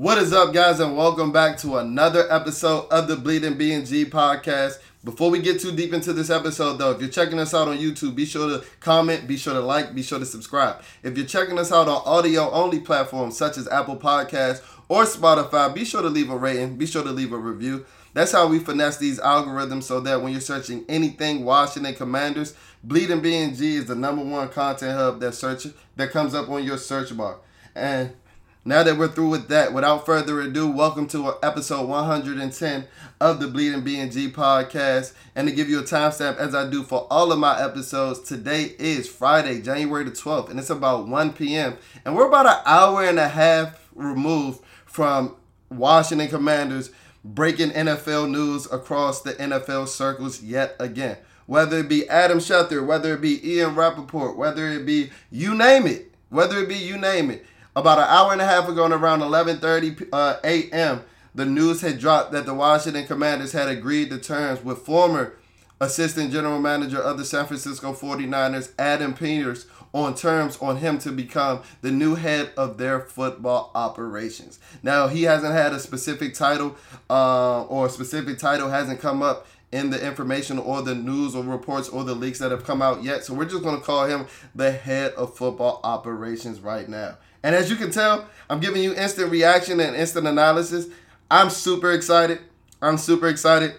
What is up, guys, and welcome back to another episode of the Bleeding B and G podcast. Before we get too deep into this episode, though, if you're checking us out on YouTube, be sure to comment, be sure to like, be sure to subscribe. If you're checking us out on audio only platforms such as Apple Podcasts or Spotify, be sure to leave a rating, be sure to leave a review. That's how we finesse these algorithms so that when you're searching anything Washington Commanders, Bleeding B and G is the number one content hub that search that comes up on your search bar. And now that we're through with that, without further ado, welcome to episode 110 of the Bleeding B and G podcast. And to give you a timestamp, as I do for all of my episodes, today is Friday, January the 12th, and it's about 1 p.m. And we're about an hour and a half removed from Washington Commanders breaking NFL news across the NFL circles yet again. Whether it be Adam Schefter, whether it be Ian Rapoport, whether it be you name it, whether it be you name it about an hour and a half ago, and around 11:30 uh, a.m., the news had dropped that the Washington Commanders had agreed to terms with former assistant general manager of the San Francisco 49ers, Adam Peters, on terms on him to become the new head of their football operations. Now, he hasn't had a specific title uh, or a specific title hasn't come up in the information or the news or reports or the leaks that have come out yet. So we're just going to call him the head of football operations right now. And as you can tell, I'm giving you instant reaction and instant analysis. I'm super excited. I'm super excited.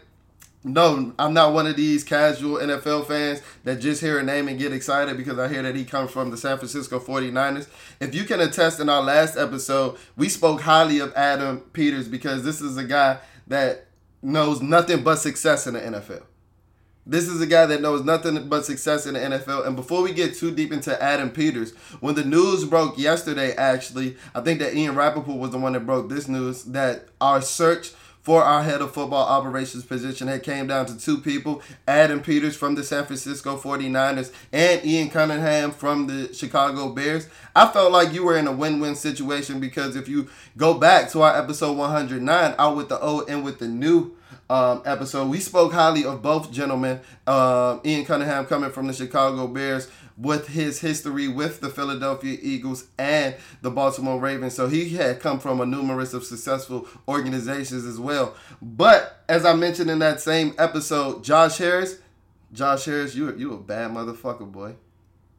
No, I'm not one of these casual NFL fans that just hear a name and get excited because I hear that he comes from the San Francisco 49ers. If you can attest in our last episode, we spoke highly of Adam Peters because this is a guy that knows nothing but success in the NFL. This is a guy that knows nothing but success in the NFL. And before we get too deep into Adam Peters, when the news broke yesterday, actually, I think that Ian Rapoport was the one that broke this news that our search for our head of football operations position It came down to two people adam peters from the san francisco 49ers and ian cunningham from the chicago bears i felt like you were in a win-win situation because if you go back to our episode 109 out with the old and with the new um, episode. We spoke highly of both gentlemen. Uh, Ian Cunningham coming from the Chicago Bears with his history with the Philadelphia Eagles and the Baltimore Ravens. So he had come from a numerous of successful organizations as well. But as I mentioned in that same episode, Josh Harris, Josh Harris, you you a bad motherfucker, boy.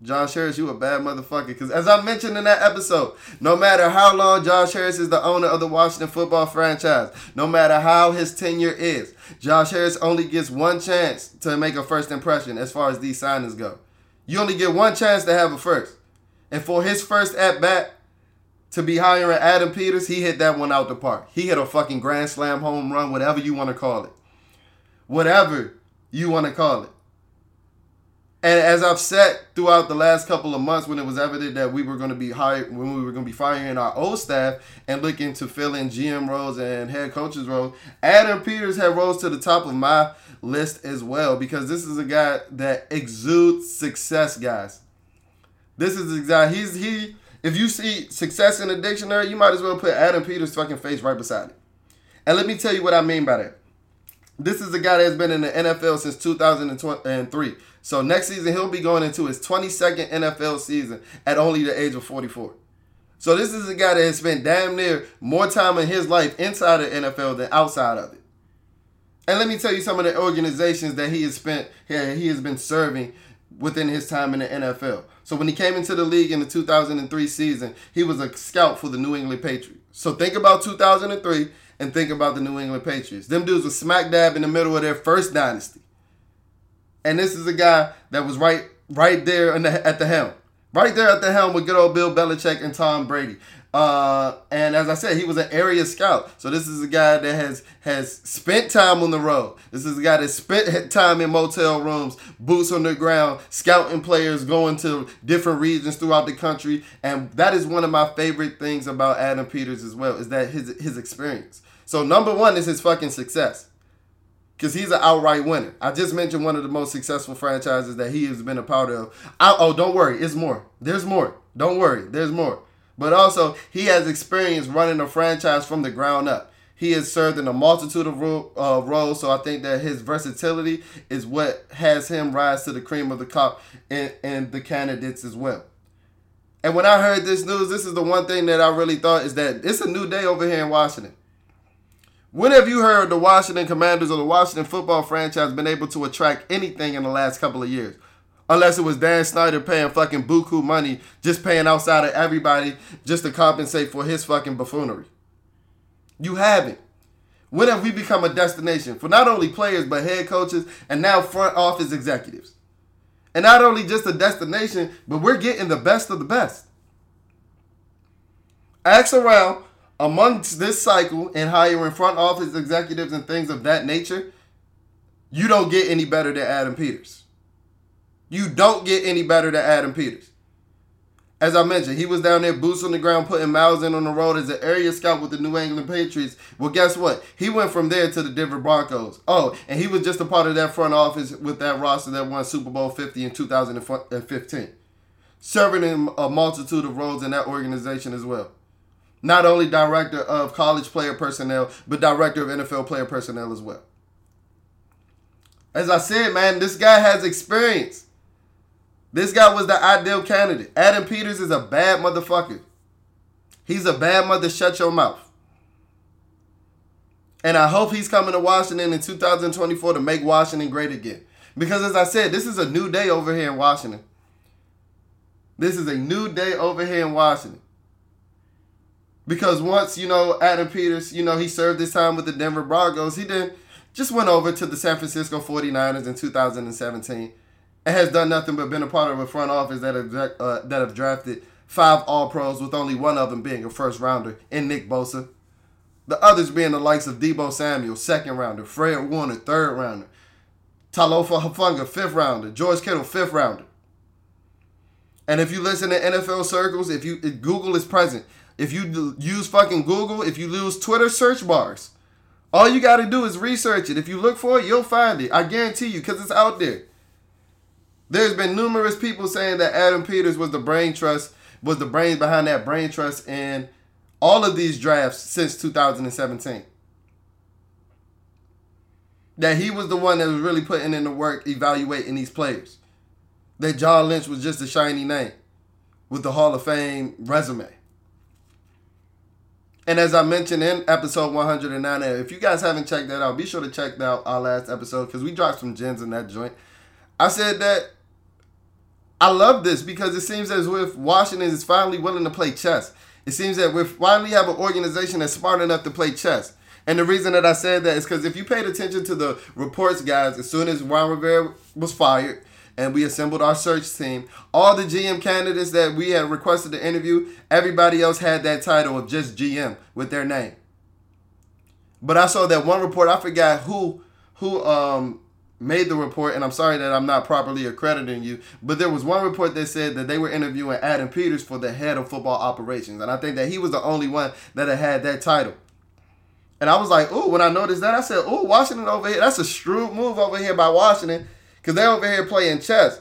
Josh Harris, you a bad motherfucker. Because as I mentioned in that episode, no matter how long Josh Harris is the owner of the Washington football franchise, no matter how his tenure is, Josh Harris only gets one chance to make a first impression as far as these signings go. You only get one chance to have a first. And for his first at bat to be hiring Adam Peters, he hit that one out the park. He hit a fucking grand slam home run, whatever you want to call it. Whatever you want to call it. And as I've said throughout the last couple of months, when it was evident that we were going to be hired, when we were going to be firing our old staff and looking to fill in GM roles and head coaches roles, Adam Peters had rose to the top of my list as well because this is a guy that exudes success, guys. This is exact. He's he. If you see success in the dictionary, you might as well put Adam Peters' fucking face right beside it. And let me tell you what I mean by that. This is a guy that's been in the NFL since 2003. So next season he'll be going into his 22nd NFL season at only the age of 44. So this is a guy that has spent damn near more time in his life inside the NFL than outside of it. And let me tell you some of the organizations that he has spent here he has been serving within his time in the NFL. So when he came into the league in the 2003 season, he was a scout for the New England Patriots. So think about 2003 and think about the New England Patriots. Them dudes were smack dab in the middle of their first dynasty. And this is a guy that was right right there the, at the helm. Right there at the helm with good old Bill Belichick and Tom Brady. Uh, and as I said, he was an area scout. So this is a guy that has has spent time on the road. This is a guy that spent time in motel rooms, boots on the ground, scouting players, going to different regions throughout the country. And that is one of my favorite things about Adam Peters as well, is that his his experience. So number one is his fucking success because he's an outright winner. I just mentioned one of the most successful franchises that he has been a part of. I, oh, don't worry, it's more. There's more. Don't worry, there's more. But also, he has experience running a franchise from the ground up. He has served in a multitude of uh, roles, so I think that his versatility is what has him rise to the cream of the crop and, and the candidates as well. And when I heard this news, this is the one thing that I really thought is that it's a new day over here in Washington. When have you heard the Washington Commanders or the Washington football franchise been able to attract anything in the last couple of years? Unless it was Dan Snyder paying fucking buku money, just paying outside of everybody just to compensate for his fucking buffoonery. You haven't. When have we become a destination for not only players but head coaches and now front office executives? And not only just a destination, but we're getting the best of the best. Ask around amongst this cycle and hiring front office executives and things of that nature, you don't get any better than Adam Peters. You don't get any better than Adam Peters. As I mentioned, he was down there boots on the ground putting miles in on the road as an area scout with the New England Patriots. Well, guess what? He went from there to the Denver Broncos. Oh, and he was just a part of that front office with that roster that won Super Bowl 50 in 2015. Serving in a multitude of roles in that organization as well. Not only director of college player personnel, but director of NFL player personnel as well. As I said, man, this guy has experience. This guy was the ideal candidate. Adam Peters is a bad motherfucker. He's a bad mother. Shut your mouth. And I hope he's coming to Washington in 2024 to make Washington great again. Because as I said, this is a new day over here in Washington. This is a new day over here in Washington. Because once, you know, Adam Peters, you know, he served his time with the Denver Broncos, he then just went over to the San Francisco 49ers in 2017 and has done nothing but been a part of a front office that have uh, that have drafted five All Pros, with only one of them being a first rounder in Nick Bosa. The others being the likes of Deebo Samuel, second rounder, Fred Warner, third rounder, Talofa Hufanga, fifth rounder, George Kittle, fifth rounder. And if you listen to NFL circles, if you if Google is present, if you use fucking Google, if you use Twitter search bars, all you got to do is research it. If you look for it, you'll find it. I guarantee you, because it's out there. There's been numerous people saying that Adam Peters was the brain trust, was the brain behind that brain trust in all of these drafts since 2017. That he was the one that was really putting in the work, evaluating these players. That John Lynch was just a shiny name with the Hall of Fame resume. And as I mentioned in episode 109, if you guys haven't checked that out, be sure to check out our last episode because we dropped some gems in that joint. I said that I love this because it seems as if Washington is finally willing to play chess. It seems that we finally have an organization that's smart enough to play chess. And the reason that I said that is because if you paid attention to the reports, guys, as soon as Ron Rivera was fired and we assembled our search team, all the GM candidates that we had requested to interview, everybody else had that title of just GM with their name. But I saw that one report, I forgot who who um made the report, and I'm sorry that I'm not properly accrediting you, but there was one report that said that they were interviewing Adam Peters for the head of football operations, and I think that he was the only one that had had that title. And I was like, oh, when I noticed that, I said, oh, Washington over here, that's a shrewd move over here by Washington, because they're over here playing chess.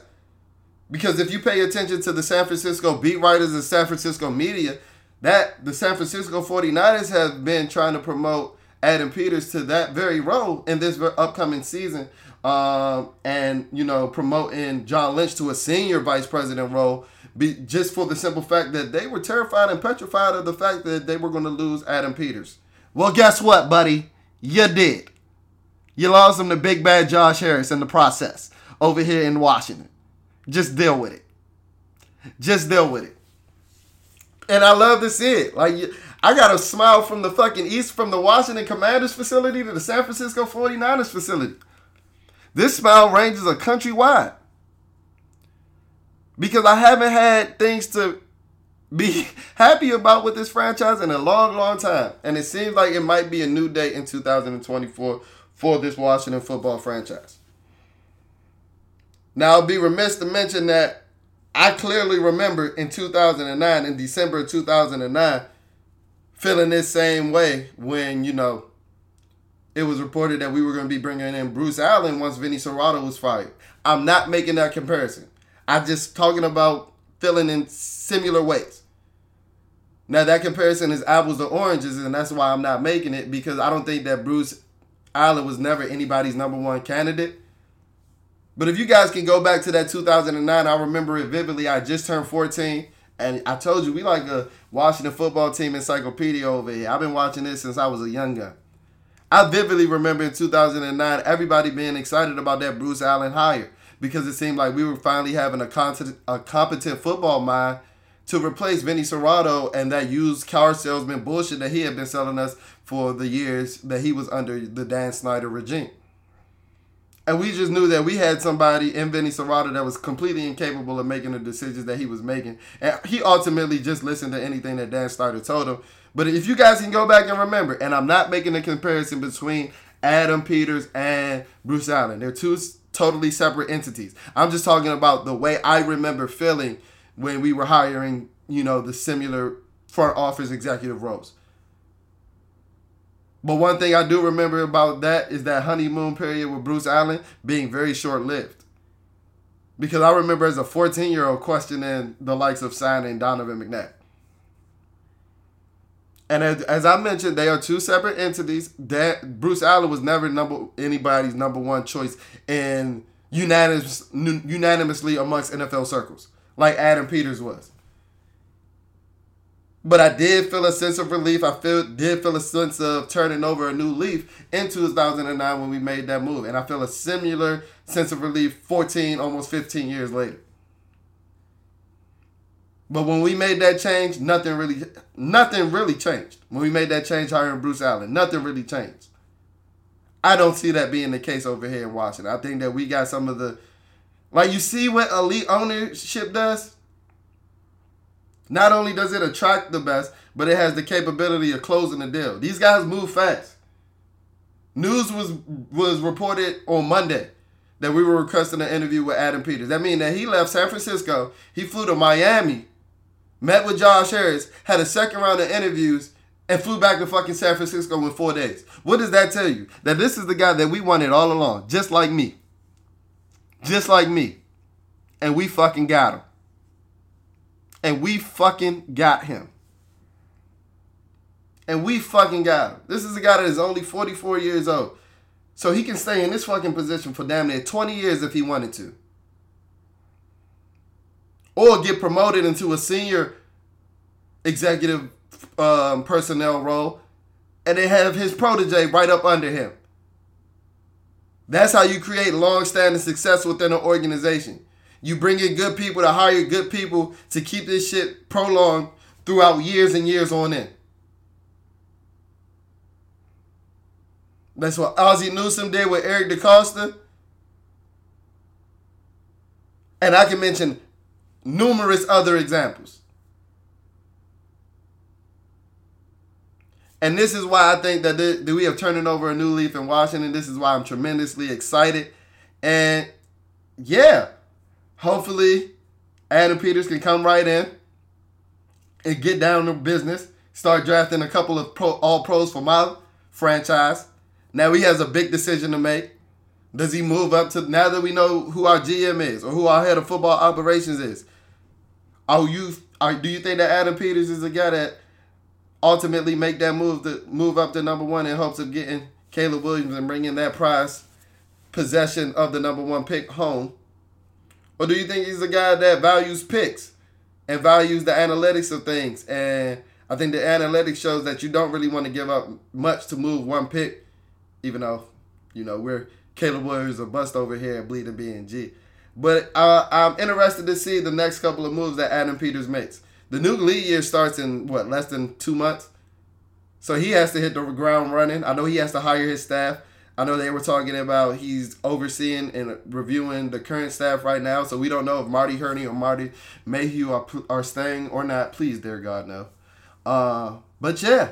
Because if you pay attention to the San Francisco beat writers and San Francisco media, that the San Francisco 49ers have been trying to promote Adam Peters to that very role in this upcoming season um, and you know promoting John Lynch to a senior vice president role, be, just for the simple fact that they were terrified and petrified of the fact that they were going to lose Adam Peters. Well, guess what, buddy? You did. You lost him to big bad Josh Harris in the process over here in Washington. Just deal with it. Just deal with it. And I love to see it. Like I got a smile from the fucking east, from the Washington Commanders facility to the San Francisco 49ers facility. This smile ranges a countrywide. Because I haven't had things to be happy about with this franchise in a long, long time. And it seems like it might be a new day in 2024 for this Washington football franchise. Now, I'll be remiss to mention that I clearly remember in 2009, in December of 2009, feeling this same way when, you know, it was reported that we were going to be bringing in Bruce Allen once Vinny Cerrato was fired. I'm not making that comparison. I'm just talking about feeling in similar ways. Now that comparison is apples to oranges, and that's why I'm not making it because I don't think that Bruce Allen was never anybody's number one candidate. But if you guys can go back to that 2009, I remember it vividly. I just turned 14, And I told you we like a Washington football team encyclopedia over here. I've been watching this since I was a young guy. I vividly remember in 2009 everybody being excited about that Bruce Allen hire because it seemed like we were finally having a competent, a competent football mind to replace Vinny Cerrato and that used car salesman bullshit that he had been selling us for the years that he was under the Dan Snyder regime. And we just knew that we had somebody in Vinny Cerrato that was completely incapable of making the decisions that he was making. And he ultimately just listened to anything that Dan Snyder told him. But if you guys can go back and remember, and I'm not making a comparison between Adam Peters and Bruce Allen, they're two totally separate entities. I'm just talking about the way I remember feeling when we were hiring, you know, the similar front office executive roles. But one thing I do remember about that is that honeymoon period with Bruce Allen being very short lived. Because I remember as a 14 year old questioning the likes of signing Donovan McNabb. And as, as I mentioned, they are two separate entities. That Bruce Allen was never number anybody's number one choice in unanimous, unanimously amongst NFL circles, like Adam Peters was. But I did feel a sense of relief. I feel did feel a sense of turning over a new leaf in 2009 when we made that move, and I feel a similar sense of relief 14, almost 15 years later. But when we made that change, nothing really, nothing really changed. When we made that change hiring Bruce Allen, nothing really changed. I don't see that being the case over here in Washington. I think that we got some of the, like you see what elite ownership does not only does it attract the best, but it has the capability of closing the deal. These guys move fast. News was was reported on Monday that we were requesting an interview with Adam Peters. That means that he left San Francisco, he flew to Miami, met with Josh Harris, had a second round of interviews, and flew back to fucking San Francisco in four days. What does that tell you? That this is the guy that we wanted all along, just like me. Just like me. And we fucking got him and we fucking got him. And we fucking got him. This is a guy that is only 44 years old. So he can stay in this fucking position for damn near 20 years if he wanted to. Or get promoted into a senior executive um, personnel role and they have his protege right up under him. That's how you create long standing success within an organization. You bring in good people to hire good people to keep this shit prolonged throughout years and years on end. That's what Ozzie Newsome did with Eric DeCosta. And I can mention numerous other examples. And this is why I think that, that we have turned over a new leaf in Washington. This is why I'm tremendously excited. And yeah, Hopefully, Adam Peters can come right in and get down to business. Start drafting a couple of pro, all pros for my franchise. Now he has a big decision to make. Does he move up to now that we know who our GM is or who our head of football operations is? Are you are do you think that Adam Peters is a guy that ultimately make that move to move up to number one in hopes of getting Caleb Williams and bringing that prize possession of the number one pick home? Or do you think he's a guy that values picks and values the analytics of things? And I think the analytics shows that you don't really want to give up much to move one pick, even though, you know, we're Caleb Williams a bust over here at Bleeding BNG. But uh, I'm interested to see the next couple of moves that Adam Peters makes. The new league year starts in what less than two months, so he has to hit the ground running. I know he has to hire his staff. I know they were talking about he's overseeing and reviewing the current staff right now, so we don't know if Marty Hurney or Marty Mayhew are, are staying or not. Please, dear God, no. Uh, but yeah,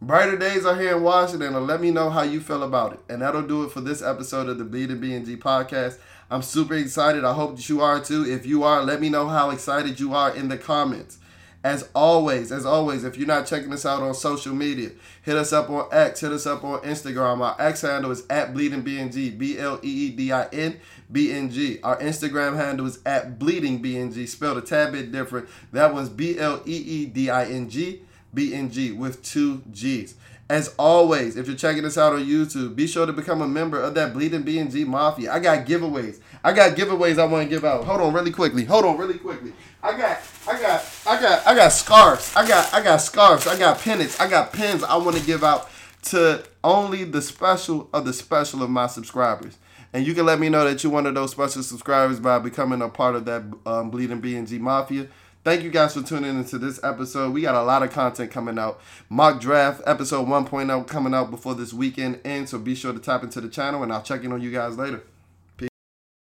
brighter days are here in Washington, and let me know how you feel about it. And that'll do it for this episode of the Bleeding BNG podcast. I'm super excited. I hope that you are too. If you are, let me know how excited you are in the comments. As always, as always, if you're not checking us out on social media, hit us up on X, hit us up on Instagram. Our X handle is at Bleeding BNG, B L E E D I N B N G. Our Instagram handle is at Bleeding BNG, spelled a tad bit different. That one's B L E E D I N G B N G with two G's. As always, if you're checking us out on YouTube, be sure to become a member of that Bleeding BNG Mafia. I got giveaways. I got giveaways I want to give out. Hold on really quickly. Hold on really quickly. I got I got I got I got scarves. I got I got scarves. I got pennants. I got pins. I want to give out to only the special of the special of my subscribers. And you can let me know that you're one of those special subscribers by becoming a part of that um, Bleeding BNG Mafia. Thank you guys for tuning into this episode. We got a lot of content coming out. Mock draft episode 1.0 coming out before this weekend ends. So be sure to tap into the channel and I'll check in on you guys later.